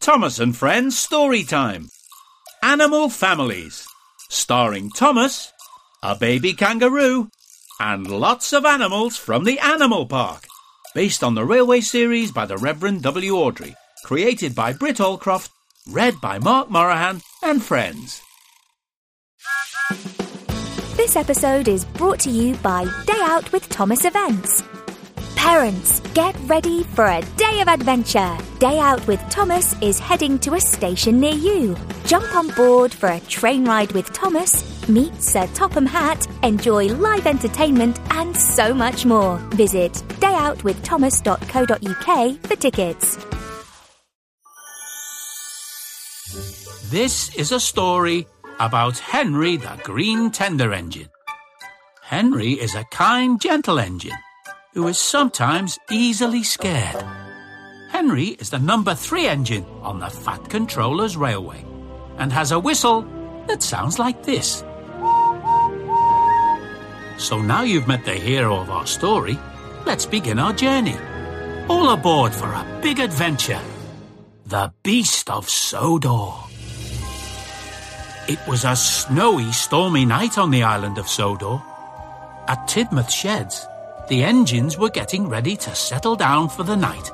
Thomas and Friends Story Time. Animal Families. Starring Thomas, a baby kangaroo, and lots of animals from the animal park. Based on the railway series by the Reverend W. Awdry. Created by Britt Allcroft. Read by Mark Moraghan and friends. This episode is brought to you by Day Out with Thomas Events. Parents, get ready for a day of adventure. Day Out with Thomas is heading to a station near you. Jump on board for a train ride with Thomas, meet Sir Topham Hatt, enjoy live entertainment, and so much more. Visit dayoutwiththomas.co.uk for tickets. This is a story about Henry the Green Tender Engine. Henry is a kind, gentle engine who is sometimes easily scared. Henry is the number three engine on the Fat Controller's Railway and has a whistle that sounds like this. So now you've met the hero of our story, let's begin our journey. All aboard for a big adventure. The Beast of Sodor. It was a snowy, stormy night on the island of Sodor. At Tidmouth Sheds, the engines were getting ready to settle down for the night.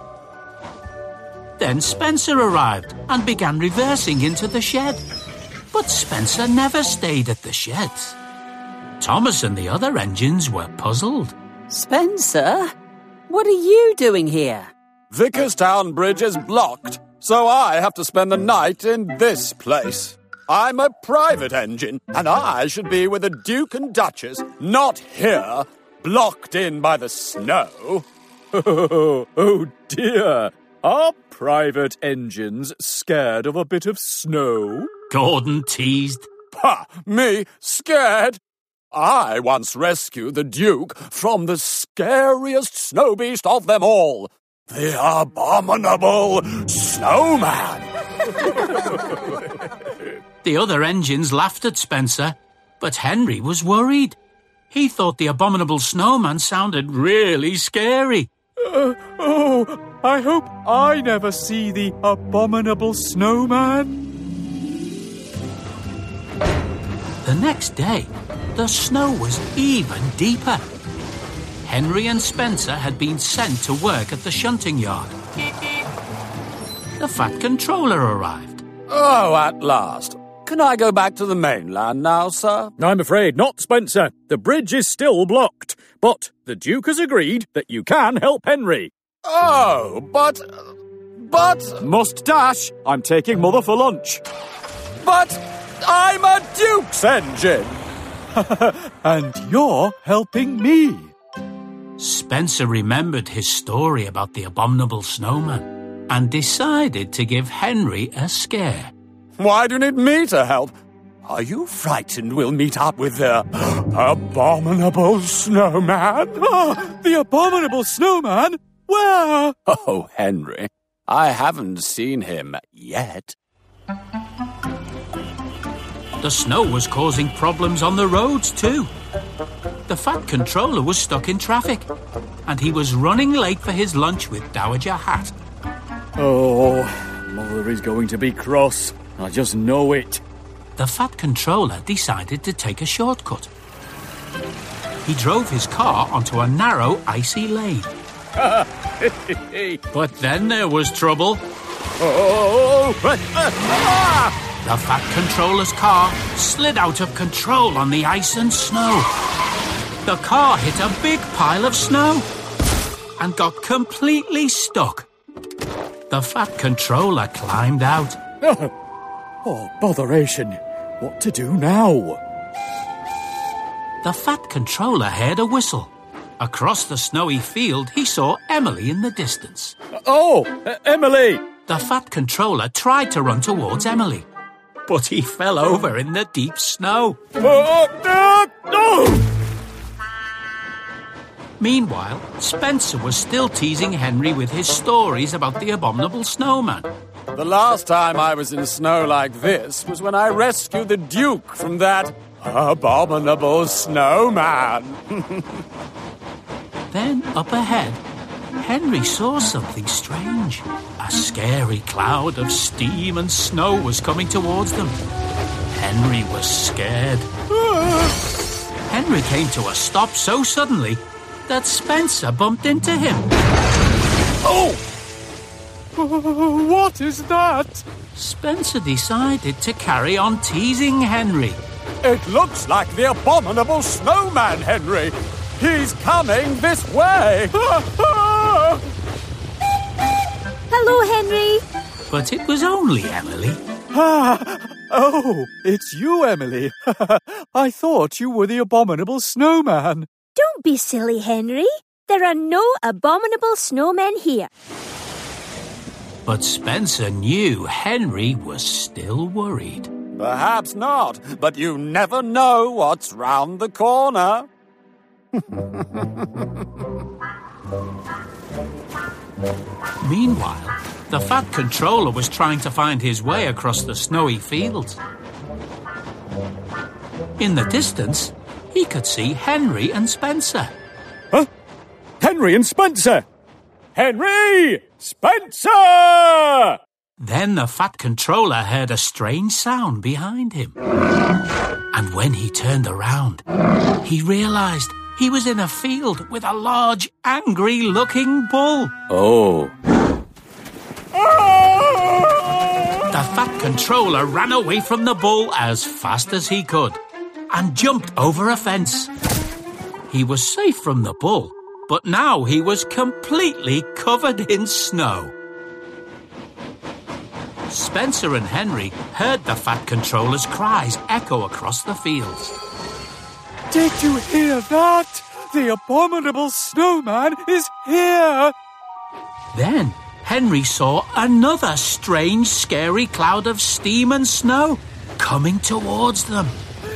Then Spencer arrived and began reversing into the shed. But Spencer never stayed at the shed. Thomas and the other engines were puzzled. Spencer, what are you doing here? Vickerstown Bridge is blocked, so I have to spend the night in this place. I'm a private engine, and I should be with the Duke and Duchess, not here, blocked in by the snow. Oh, oh dear. Are private engines scared of a bit of snow? Gordon teased. Ha! Me scared? I once rescued the Duke from the scariest snow beast of them all, the abominable snowman. The other engines laughed at Spencer, but Henry was worried. He thought the abominable snowman sounded really scary. Uh, oh, I hope I never see the abominable snowman. The next day, the snow was even deeper. Henry and Spencer had been sent to work at the shunting yard. The Fat Controller arrived. Oh, at last. Can I go back to the mainland now, sir? I'm afraid not, Spencer. The bridge is still blocked. But the Duke has agreed that you can help Henry. Oh, but. But. Must dash. I'm taking Mother for lunch. But. I'm a Duke's engine! and you're helping me. Spencer remembered his story about the abominable snowman and decided to give Henry a scare. Why do you need me to help? Are you frightened we'll meet up with the abominable snowman? Oh, the abominable snowman? Where? Oh, Henry, I haven't seen him yet. The snow was causing problems on the roads too. The Fat Controller was stuck in traffic, and he was running late for his lunch with Dowager Hatt. Oh, Mother is going to be cross. I just know it. The Fat Controller decided to take a shortcut. He drove his car onto a narrow, icy lane. but then there was trouble. Oh! The Fat Controller's car slid out of control on the ice and snow. The car hit a big pile of snow and got completely stuck. The Fat Controller climbed out. Oh, botheration. What to do now? The Fat Controller heard a whistle. Across the snowy field, he saw Emily in the distance. Oh, uh, Emily! The Fat Controller tried to run towards Emily, but he fell over in the deep snow. Oh, uh, no! Meanwhile, Spencer was still teasing Henry with his stories about the abominable snowman. The last time I was in snow like this was when I rescued the Duke from that abominable snowman. then, up ahead, Henry saw something strange. A scary cloud of steam and snow was coming towards them. Henry was scared. Henry came to a stop so suddenly that Spencer bumped into him. Oh! What is that? Spencer decided to carry on teasing Henry. It looks like the abominable snowman, Henry. He's coming this way. Hello, Henry. But it was only Emily. Ah, oh, it's you, Emily. I thought you were the abominable snowman. Don't be silly, Henry. There are no abominable snowmen here. But Spencer knew Henry was still worried. Perhaps not, but you never know what's round the corner. Meanwhile, the Fat Controller was trying to find his way across the snowy fields. In the distance, he could see Henry and Spencer. Huh? Henry and Spencer! Henry! Spencer! Then the Fat Controller heard a strange sound behind him. And when he turned around, he realized he was in a field with a large, angry looking bull. Oh. The Fat Controller ran away from the bull as fast as he could and jumped over a fence. He was safe from the bull, but now he was completely covered in snow. Spencer and Henry heard the Fat Controller's cries echo across the fields. Did you hear that? The abominable snowman is here! Then Henry saw another strange, scary cloud of steam and snow coming towards them.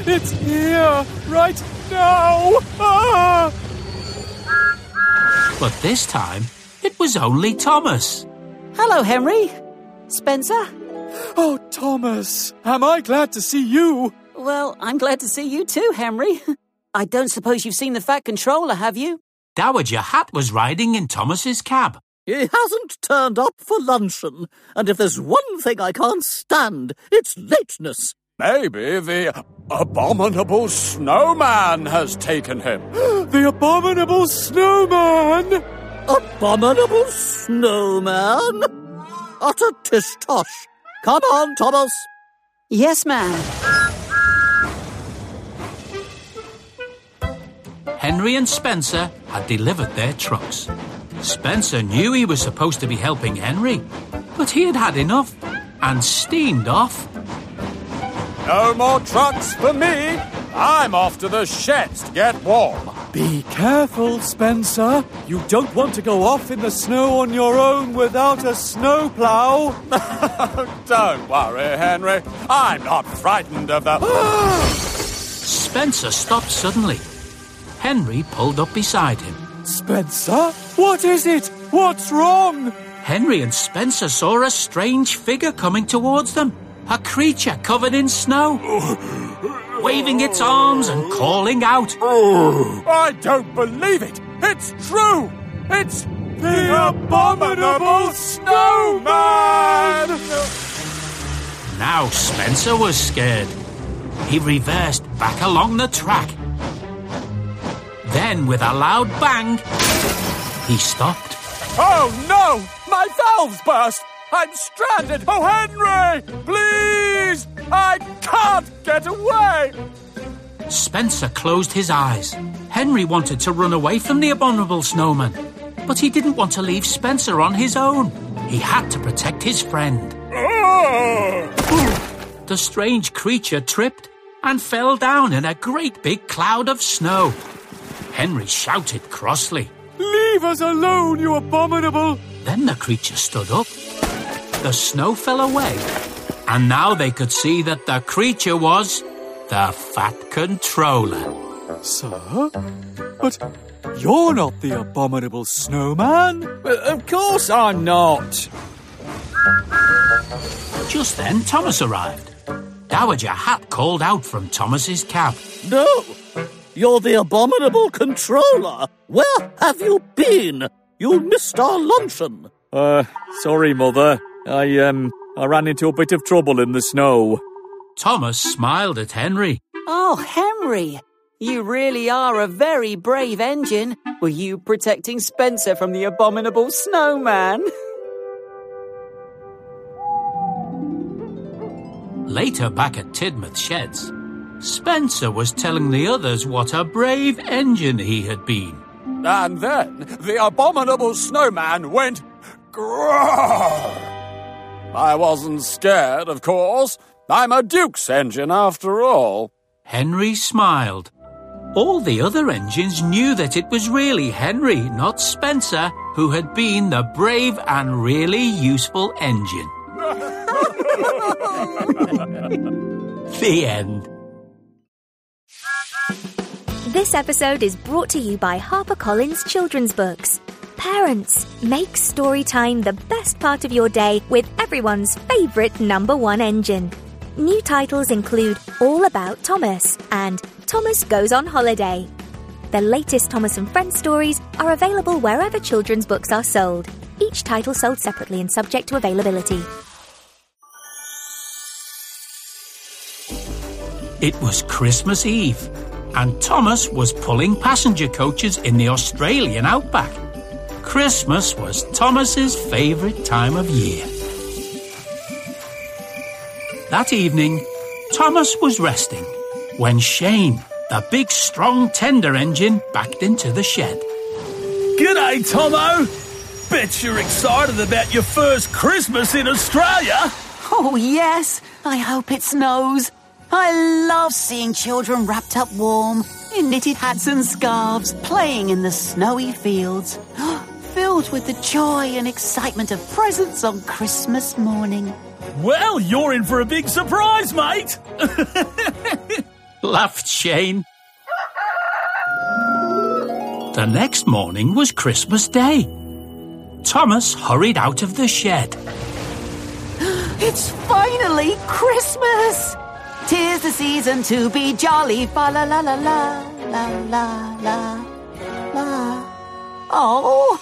It's here, right now! Ah! But this time, it was only Thomas. Hello, Henry. Spencer? Oh, Thomas, am I glad to see you? Well, I'm glad to see you too, Henry. I don't suppose you've seen the Fat Controller, have you? Dowager Hatt was riding in Thomas's cab. He hasn't turned up for luncheon, and if there's one thing I can't stand, it's lateness. Maybe the abominable snowman has taken him. The abominable snowman! Abominable snowman? Utter tish tosh. Come on, Thomas. Yes, ma'am. Henry and Spencer had delivered their trucks. Spencer knew he was supposed to be helping Henry, but he had had enough and steamed off. No more trucks for me. I'm off to the sheds to get warm. Be careful, Spencer. You don't want to go off in the snow on your own without a snowplow. Don't worry, Henry. I'm not frightened of the. Spencer stopped suddenly. Henry pulled up beside him. Spencer? What is it? What's wrong? Henry and Spencer saw a strange figure coming towards them. A creature covered in snow, waving its arms and calling out. I don't believe it. It's true. It's the abominable snowman. Now Spencer was scared. He reversed back along the track. Then, with a loud bang, he stopped. Oh no! My valves burst. I'm stranded. Oh, Henry, please! I can't get away. Spencer closed his eyes. Henry wanted to run away from the abominable snowman, but he didn't want to leave Spencer on his own. He had to protect his friend. The strange creature tripped and fell down in a great big cloud of snow. Henry shouted crossly. Leave us alone, you abominable! Then the creature stood up. The snow fell away, and now they could see that the creature was the Fat Controller. Sir? But you're not the abominable snowman. of course I'm not. Just then, Thomas arrived. Dowager Hatt called out from Thomas's cab. No, you're the abominable controller. Where have you been? You missed our luncheon. Uh, sorry, Mother. I, um, I ran into a bit of trouble in the snow. Thomas smiled at Henry. Oh, Henry, you really are a very brave engine. Were you protecting Spencer from the abominable snowman? Later, back at Tidmouth Sheds, Spencer was telling the others what a brave engine he had been. And then the abominable snowman went grrr. I wasn't scared, of course. I'm a Duke's engine after all. Henry smiled. All the other engines knew that it was really Henry, not Spencer, who had been the brave and really useful engine. the end. This episode is brought to you by HarperCollins Children's Books. Parents, make story time the best part of your day with everyone's favourite number one engine. New titles include All About Thomas and Thomas Goes on Holiday. The latest Thomas and Friends stories are available wherever children's books are sold. Each title sold separately and subject to availability. It was Christmas Eve, and Thomas was pulling passenger coaches in the Australian outback. Christmas was Thomas's favourite time of year. That evening, Thomas was resting when Shane, the big strong tender engine, backed into the shed. G'day, Tomo. Bet you're excited about your first Christmas in Australia. Oh, yes. I hope it snows. I love seeing children wrapped up warm in knitted hats and scarves, playing in the snowy fields, oh, filled with the joy and excitement of presents on Christmas morning. Well, you're in for a big surprise, mate. Laughed Shane. The next morning was Christmas Day. Thomas hurried out of the shed. It's finally Christmas! Tis the season to be jolly, fa la la la la la la la la. Oh,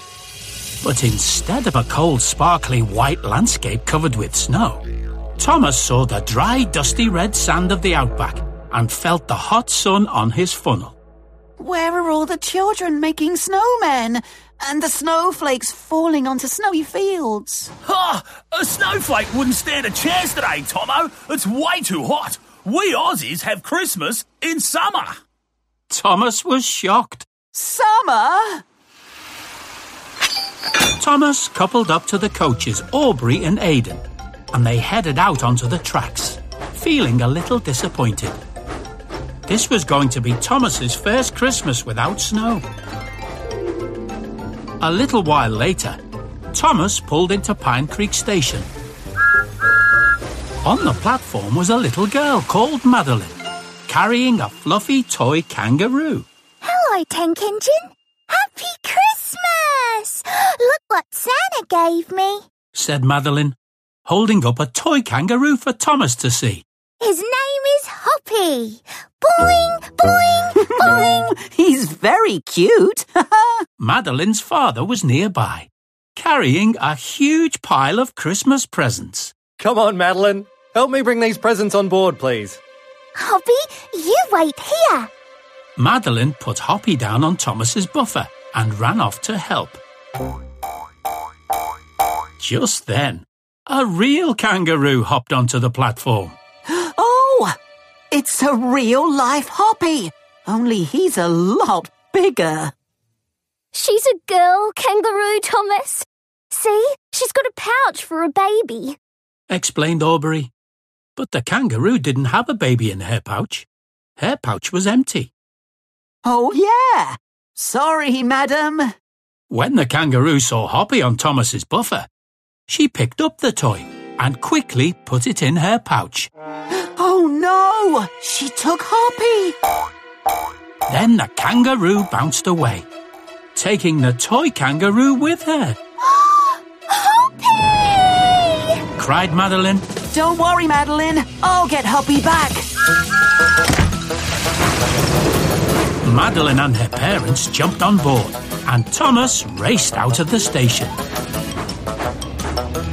But instead of a cold, sparkly white landscape covered with snow, Thomas saw the dry, dusty red sand of the outback and felt the hot sun on his funnel. where are all the children making snowmen? And the snowflakes falling onto snowy fields. Ha! A snowflake wouldn't stand a chance today, Tomo. It's way too hot. We Aussies have Christmas in summer. Thomas was shocked. Summer? Thomas coupled up to the coaches, Aubrey and Aidan, and they headed out onto the tracks, feeling a little disappointed. This was going to be Thomas's first Christmas without snow. A little while later, Thomas pulled into Pine Creek Station. On the platform was a little girl called Madeline, carrying a fluffy toy kangaroo. Hello, Tank Engine. Happy Christmas! Look what Santa gave me. said Madeline, holding up a toy kangaroo for Thomas to see. His name is Hoppy. Boing, boing, boing. He's very cute. Madeline's father was nearby, carrying a huge pile of Christmas presents. Come on, Madeline. Help me bring these presents on board, please. Hoppy, you wait here. Madeline put Hoppy down on Thomas's buffer and ran off to help. Just then, a real kangaroo hopped onto the platform. oh, it's a real life Hoppy. Only he's a lot bigger. She's a girl kangaroo, Thomas. See, she's got a pouch for a baby. explained Aubrey. But the kangaroo didn't have a baby in her pouch. Her pouch was empty. Oh, yeah. Sorry, madam. When the kangaroo saw Hoppy on Thomas's buffer, she picked up the toy and quickly put it in her pouch. Oh, no. She took Hoppy. Then the kangaroo bounced away, taking the toy kangaroo with her, Hoppy! cried Madeline. Don't worry, Madeline. I'll get Hoppy back. Madeline and her parents jumped on board and Thomas raced out of the station.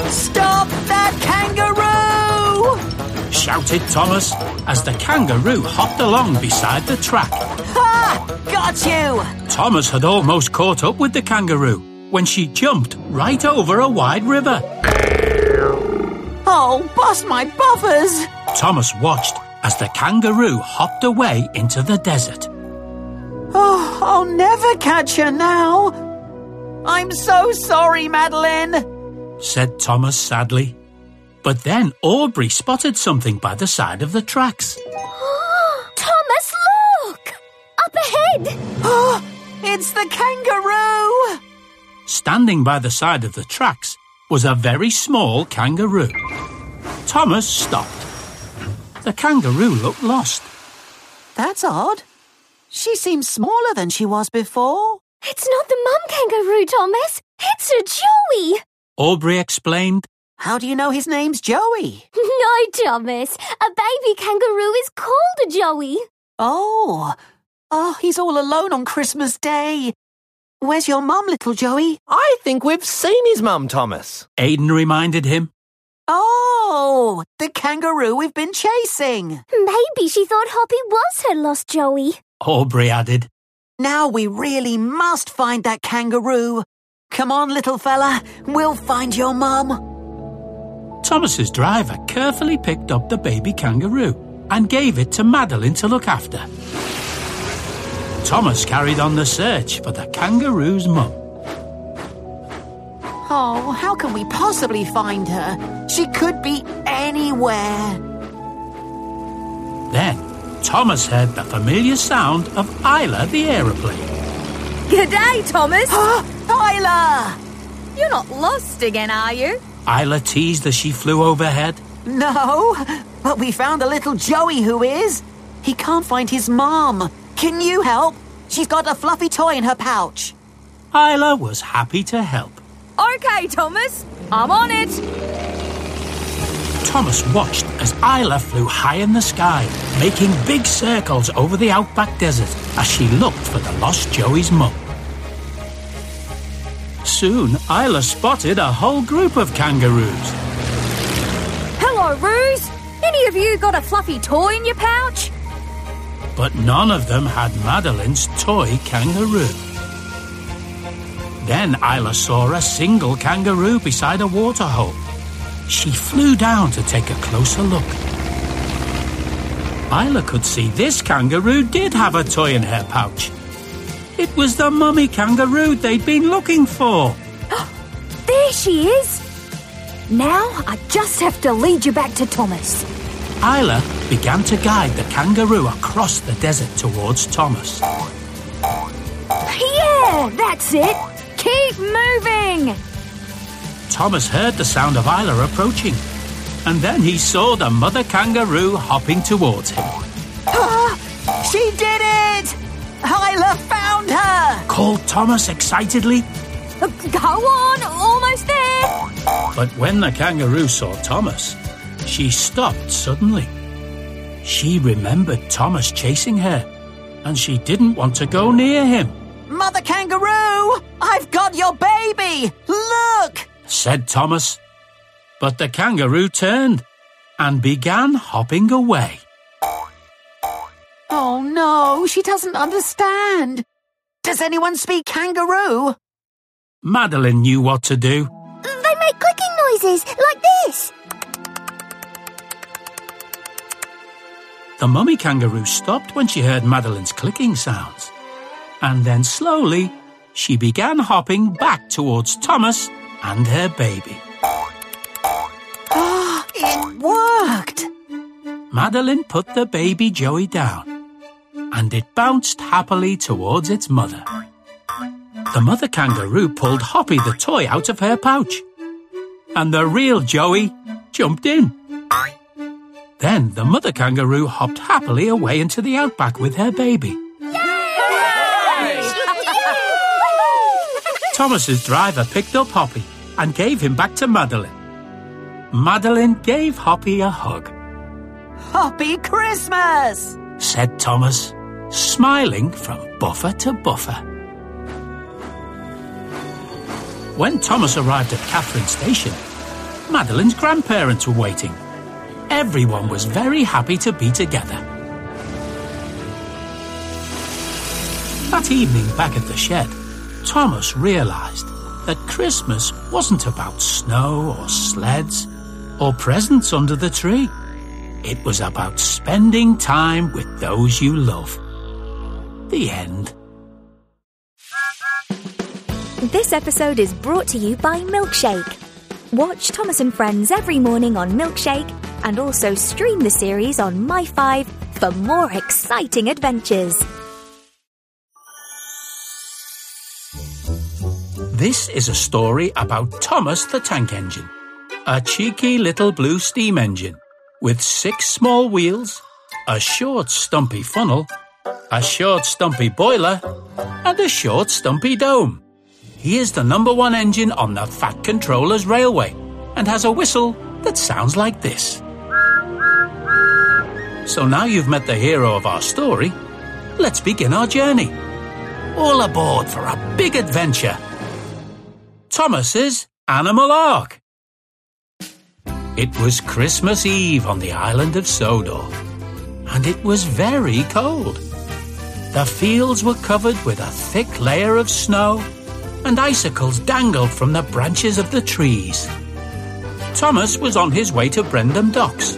Stop that kangaroo! Shouted Thomas as the kangaroo hopped along beside the track. Ha! Got you! Thomas had almost caught up with the kangaroo when she jumped right over a wide river. Oh, bust my buffers! Thomas watched as the kangaroo hopped away into the desert. Oh, I'll never catch her now. I'm so sorry, Madeline. Said Thomas sadly. But then Aubrey spotted something by the side of the tracks. Thomas, look! Up ahead! Oh, it's the kangaroo! Standing by the side of the tracks was a very small kangaroo. Thomas stopped. The kangaroo looked lost. That's odd. She seems smaller than she was before. It's not the mum kangaroo, Thomas. It's a Joey. Aubrey explained. How do you know his name's Joey? No, Thomas. A baby kangaroo is called a Joey. Oh, oh, he's all alone on Christmas Day. Where's your mum, little Joey? I think we've seen his mum, Thomas. Aidan reminded him. Oh, the kangaroo we've been chasing. Maybe she thought Hoppy was her lost Joey. Aubrey added. Now we really must find that kangaroo. Come on, little fella. We'll find your mum. Thomas's driver carefully picked up the baby kangaroo and gave it to Madeline to look after. Thomas carried on the search for the kangaroo's mum. Oh, how can we possibly find her? She could be anywhere. Then Thomas heard the familiar sound of Isla the aeroplane. G'day, Thomas. Isla! You're not lost again, are you? Isla teased as she flew overhead. No, but we found a little Joey who is. He can't find his mom. Can you help? She's got a fluffy toy in her pouch. Isla was happy to help. Okay, Thomas. I'm on it. Thomas watched as Isla flew high in the sky, making big circles over the outback desert as she looked for the lost Joey's mum. Soon, Isla spotted a whole group of kangaroos. Hello, Ruse. Any of you got a fluffy toy in your pouch? but none of them had Madeline's toy kangaroo. Then Isla saw a single kangaroo beside a waterhole. She flew down to take a closer look. Isla could see this kangaroo did have a toy in her pouch. It was the mummy kangaroo they'd been looking for. There she is. Now I just have to lead you back to Thomas. Isla began to guide the kangaroo across the desert towards Thomas. Yeah, that's it. Keep moving. Thomas heard the sound of Isla approaching, and then he saw the mother kangaroo hopping towards him. Ah, she did it! Isla found her! Called Thomas excitedly. Uh, Go on, almost there. But when the kangaroo saw Thomas, she stopped suddenly. She remembered Thomas chasing her, and she didn't want to go near him, Mother kangaroo! I've got your baby! Look! said Thomas. But the kangaroo turned and began hopping away. Oh no, she doesn't understand. Does anyone speak kangaroo? Madeline knew what to do. They make clicking noises like this. The mummy kangaroo stopped when she heard Madeline's clicking sounds. And then slowly, she began hopping back towards Thomas and her baby. Ah, it worked! Madeline put the baby Joey down, and it bounced happily towards its mother. The mother kangaroo pulled Hoppy the toy out of her pouch, and the real Joey jumped in. Then the mother kangaroo hopped happily away into the outback with her baby. Thomas's driver picked up Hoppy and gave him back to Madeline. Madeline gave Hoppy a hug. Happy Christmas! said Thomas, smiling from buffer to buffer. When Thomas arrived at Catherine Station, Madeline's grandparents were waiting. Everyone was very happy to be together. That evening back at the shed, Thomas realised that Christmas wasn't about snow or sleds or presents under the tree. It was about spending time with those you love. The end. This episode is brought to you by Milkshake. Watch Thomas and Friends every morning on Milkshake and also stream the series on My5 for more exciting adventures. This is a story about Thomas the Tank Engine, a cheeky little blue steam engine with six small wheels, a short stumpy funnel, a short stumpy boiler, and a short stumpy dome. He is the number one engine on the Fat Controller's railway and has a whistle that sounds like this. So now you've met the hero of our story, let's begin our journey. All aboard for a big adventure. Thomas's Animal Ark. It was Christmas Eve on the island of Sodor, and it was very cold. The fields were covered with a thick layer of snow, and icicles dangled from the branches of the trees. Thomas was on his way to Brendam Docks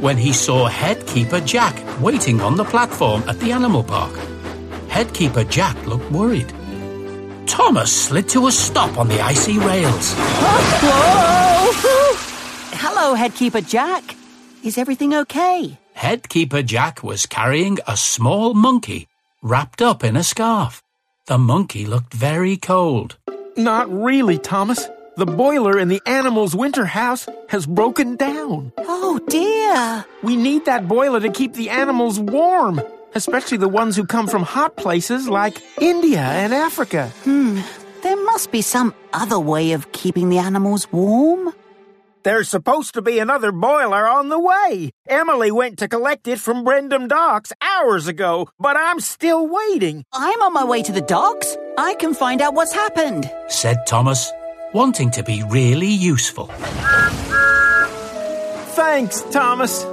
when he saw Headkeeper Jack waiting on the platform at the animal park. Headkeeper Jack looked worried. Thomas slid to a stop on the icy rails. Whoa! Hello, Headkeeper Jack. Is everything okay? Headkeeper Jack was carrying a small monkey wrapped up in a scarf. The monkey looked very cold. Not really, Thomas. The boiler in the animal's winter house has broken down. Oh dear. We need that boiler to keep the animals warm, especially the ones who come from hot places like India and Africa. Hmm. There must be some other way of keeping the animals warm. There's supposed to be another boiler on the way. Emily went to collect it from Brendam Docks hours ago, but I'm still waiting. I'm on my way to the docks. I can find out what's happened, said Thomas, wanting to be really useful. Thanks, Thomas.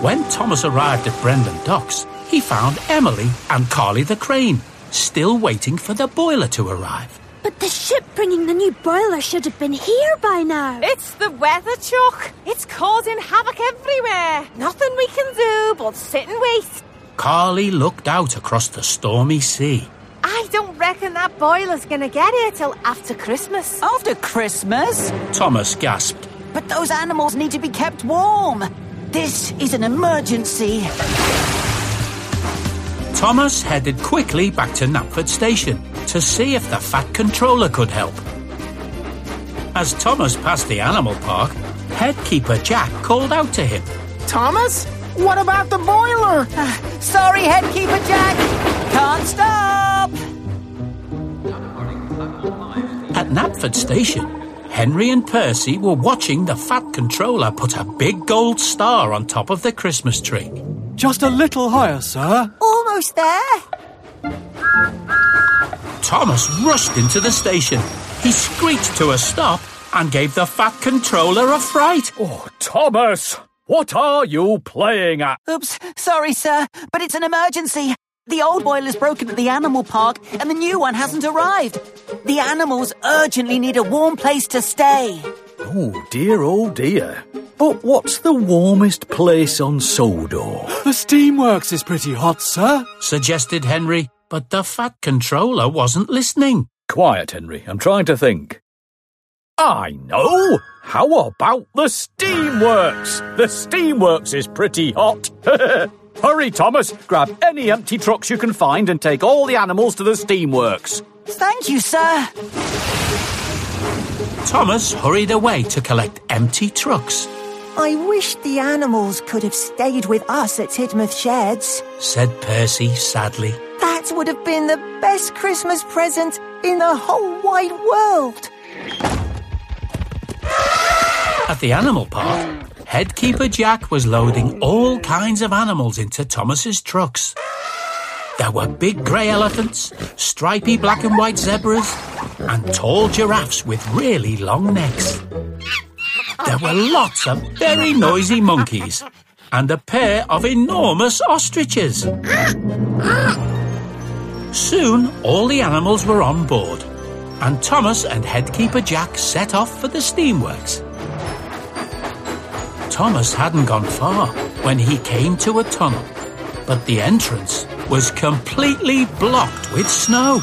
When Thomas arrived at Brendam Docks, he found Emily and Carly the crane still waiting for the boiler to arrive. But the ship bringing the new boiler should have been here by now. It's the weather, Chuck. It's causing havoc everywhere. Nothing we can do but sit and wait. Carly looked out across the stormy sea. I don't reckon that boiler's gonna get here till after Christmas. After Christmas? Thomas gasped. But those animals need to be kept warm. This is an emergency. Thomas headed quickly back to Knapford Station to see if the Fat Controller could help. As Thomas passed the animal park, head keeper Jack called out to him. Thomas? What about the boiler? Uh, sorry, Headkeeper Jack. Can't stop. At Knapford Station, Henry and Percy were watching the Fat Controller put a big gold star on top of the Christmas tree. Just a little higher, sir. Almost there. Thomas rushed into the station. He screeched to a stop and gave the Fat Controller a fright. Oh, Thomas! What are you playing at? Oops, sorry, sir, but it's an emergency. The old boiler's broken at the animal park and the new one hasn't arrived. The animals urgently need a warm place to stay. Oh dear, oh dear. But what's the warmest place on Sodor? The steamworks is pretty hot, sir, suggested Henry, but the Fat Controller wasn't listening. Quiet, Henry. I'm trying to think. I know! How about the Steamworks? The Steamworks is pretty hot. Hurry, Thomas. Grab any empty trucks you can find and take all the animals to the Steamworks. Thank you, sir. Thomas hurried away to collect empty trucks. I wish the animals could have stayed with us at Tidmouth Sheds, said Percy sadly. That would have been the best Christmas present in the whole wide world. At the animal park, Headkeeper Jack was loading all kinds of animals into Thomas's trucks. There were big grey elephants, stripy black and white zebras, and tall giraffes with really long necks. There were lots of very noisy monkeys and a pair of enormous ostriches. Soon all the animals were on board, and Thomas and Headkeeper Jack set off for the steamworks. Thomas hadn't gone far when he came to a tunnel, but the entrance was completely blocked with snow.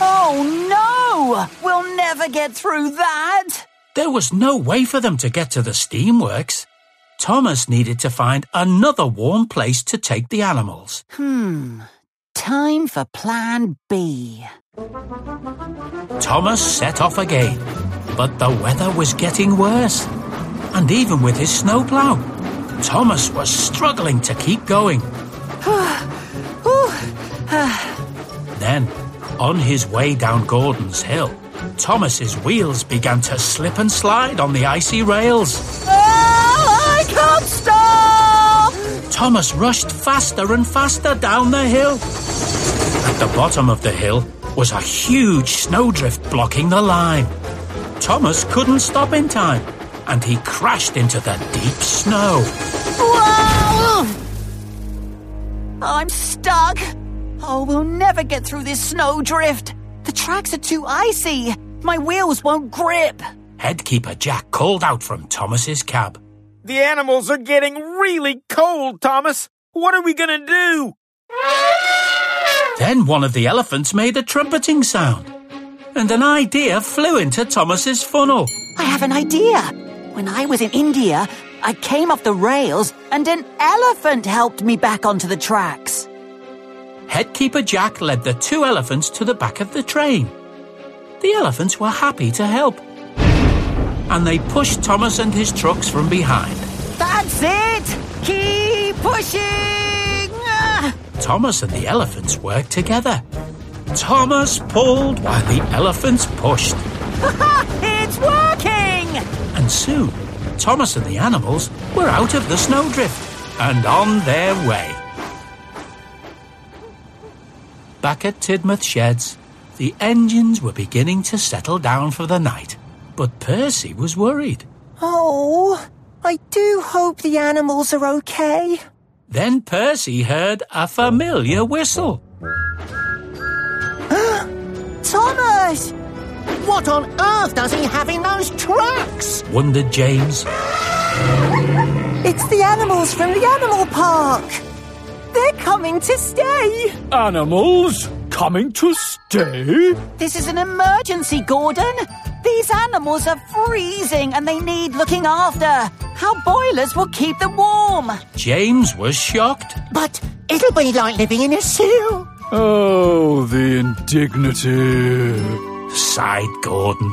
Oh no! We'll never get through that! There was no way for them to get to the steamworks. Thomas needed to find another warm place to take the animals. Hmm. Time for plan B. Thomas set off again, but the weather was getting worse. And even with his snowplow, Thomas was struggling to keep going. then, on his way down Gordon's Hill, Thomas's wheels began to slip and slide on the icy rails. Ah, I can't stop! Thomas rushed faster and faster down the hill. At the bottom of the hill was a huge snowdrift blocking the line. Thomas couldn't stop in time, and he crashed into the deep snow. Whoa! I'm stuck. Oh, we'll never get through this snowdrift. The tracks are too icy. My wheels won't grip. Headkeeper Jack called out from Thomas's cab. The animals are getting really cold, Thomas. What are we gonna do? Then one of the elephants made a trumpeting sound, and an idea flew into Thomas's funnel. I have an idea. When I was in India, I came off the rails and an elephant helped me back onto the tracks. Headkeeper Jack led the two elephants to the back of the train. The elephants were happy to help. And they pushed Thomas and his trucks from behind. That's it! Keep pushing! Thomas and the elephants worked together. Thomas pulled while the elephants pushed. it's working! And soon, Thomas and the animals were out of the snowdrift and on their way. Back at Tidmouth Sheds, the engines were beginning to settle down for the night, but Percy was worried. Oh, I do hope the animals are okay. Then Percy heard a familiar whistle. Thomas! What on earth does he have in those trucks? Wondered James. It's the animals from the animal park. They're coming to stay. Animals coming to stay? This is an emergency, Gordon. These animals are freezing and they need looking after. Our boilers will keep them warm. James was shocked. But it'll be like living in a zoo. Oh, the indignity. sighed Gordon.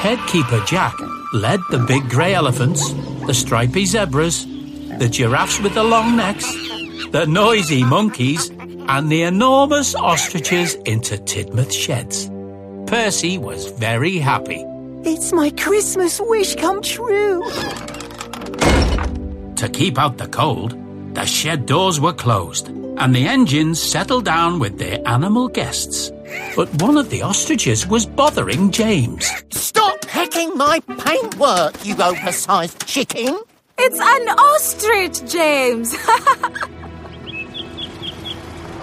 Headkeeper Jack led the big grey elephants, the stripy zebras, the giraffes with the long necks, the noisy monkeys, and the enormous ostriches into Tidmouth Sheds. Percy was very happy. It's my Christmas wish come true. To keep out the cold, the shed doors were closed and the engines settled down with their animal guests. But one of the ostriches was bothering James. Stop pecking my paintwork, you oversized chicken. It's an ostrich, James.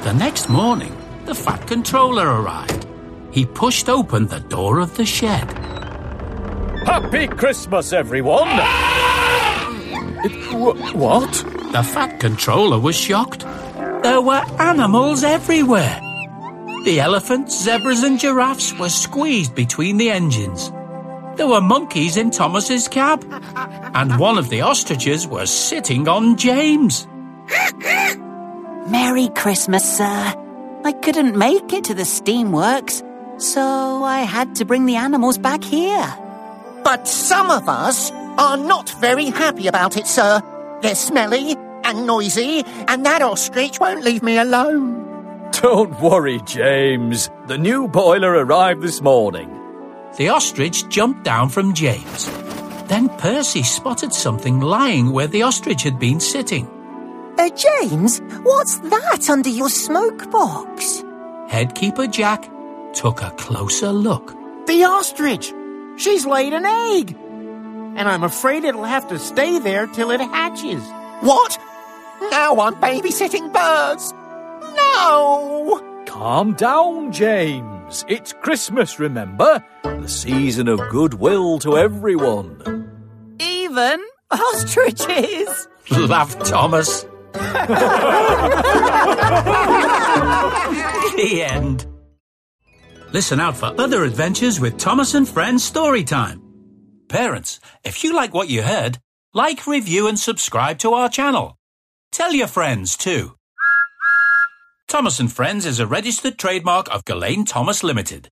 The next morning, the Fat Controller arrived. He pushed open the door of the shed. Happy Christmas, everyone! It, wh- what? The Fat Controller was shocked. There were animals everywhere. The elephants, zebras, and giraffes were squeezed between the engines. There were monkeys in Thomas's cab, and one of the ostriches was sitting on James. Merry Christmas, sir. I couldn't make it to the steamworks, so I had to bring the animals back here. But some of us are not very happy about it, sir. They're smelly and noisy, and that ostrich won't leave me alone. Don't worry, James. The new boiler arrived this morning. The ostrich jumped down from James. Then Percy spotted something lying where the ostrich had been sitting. Uh, James, what's that under your smoke box? Headkeeper Jack took a closer look. The ostrich! She's laid an egg! And I'm afraid it'll have to stay there till it hatches. What? Now I'm babysitting birds! No! Calm down, James. It's Christmas, remember? The season of goodwill to everyone. Even ostriches. Love, Thomas. the end. Listen out for other adventures with Thomas and Friends story time. Parents, if you like what you heard, like, review, and subscribe to our channel. Tell your friends too. Thomas and Friends is a registered trademark of Gullane Thomas Limited.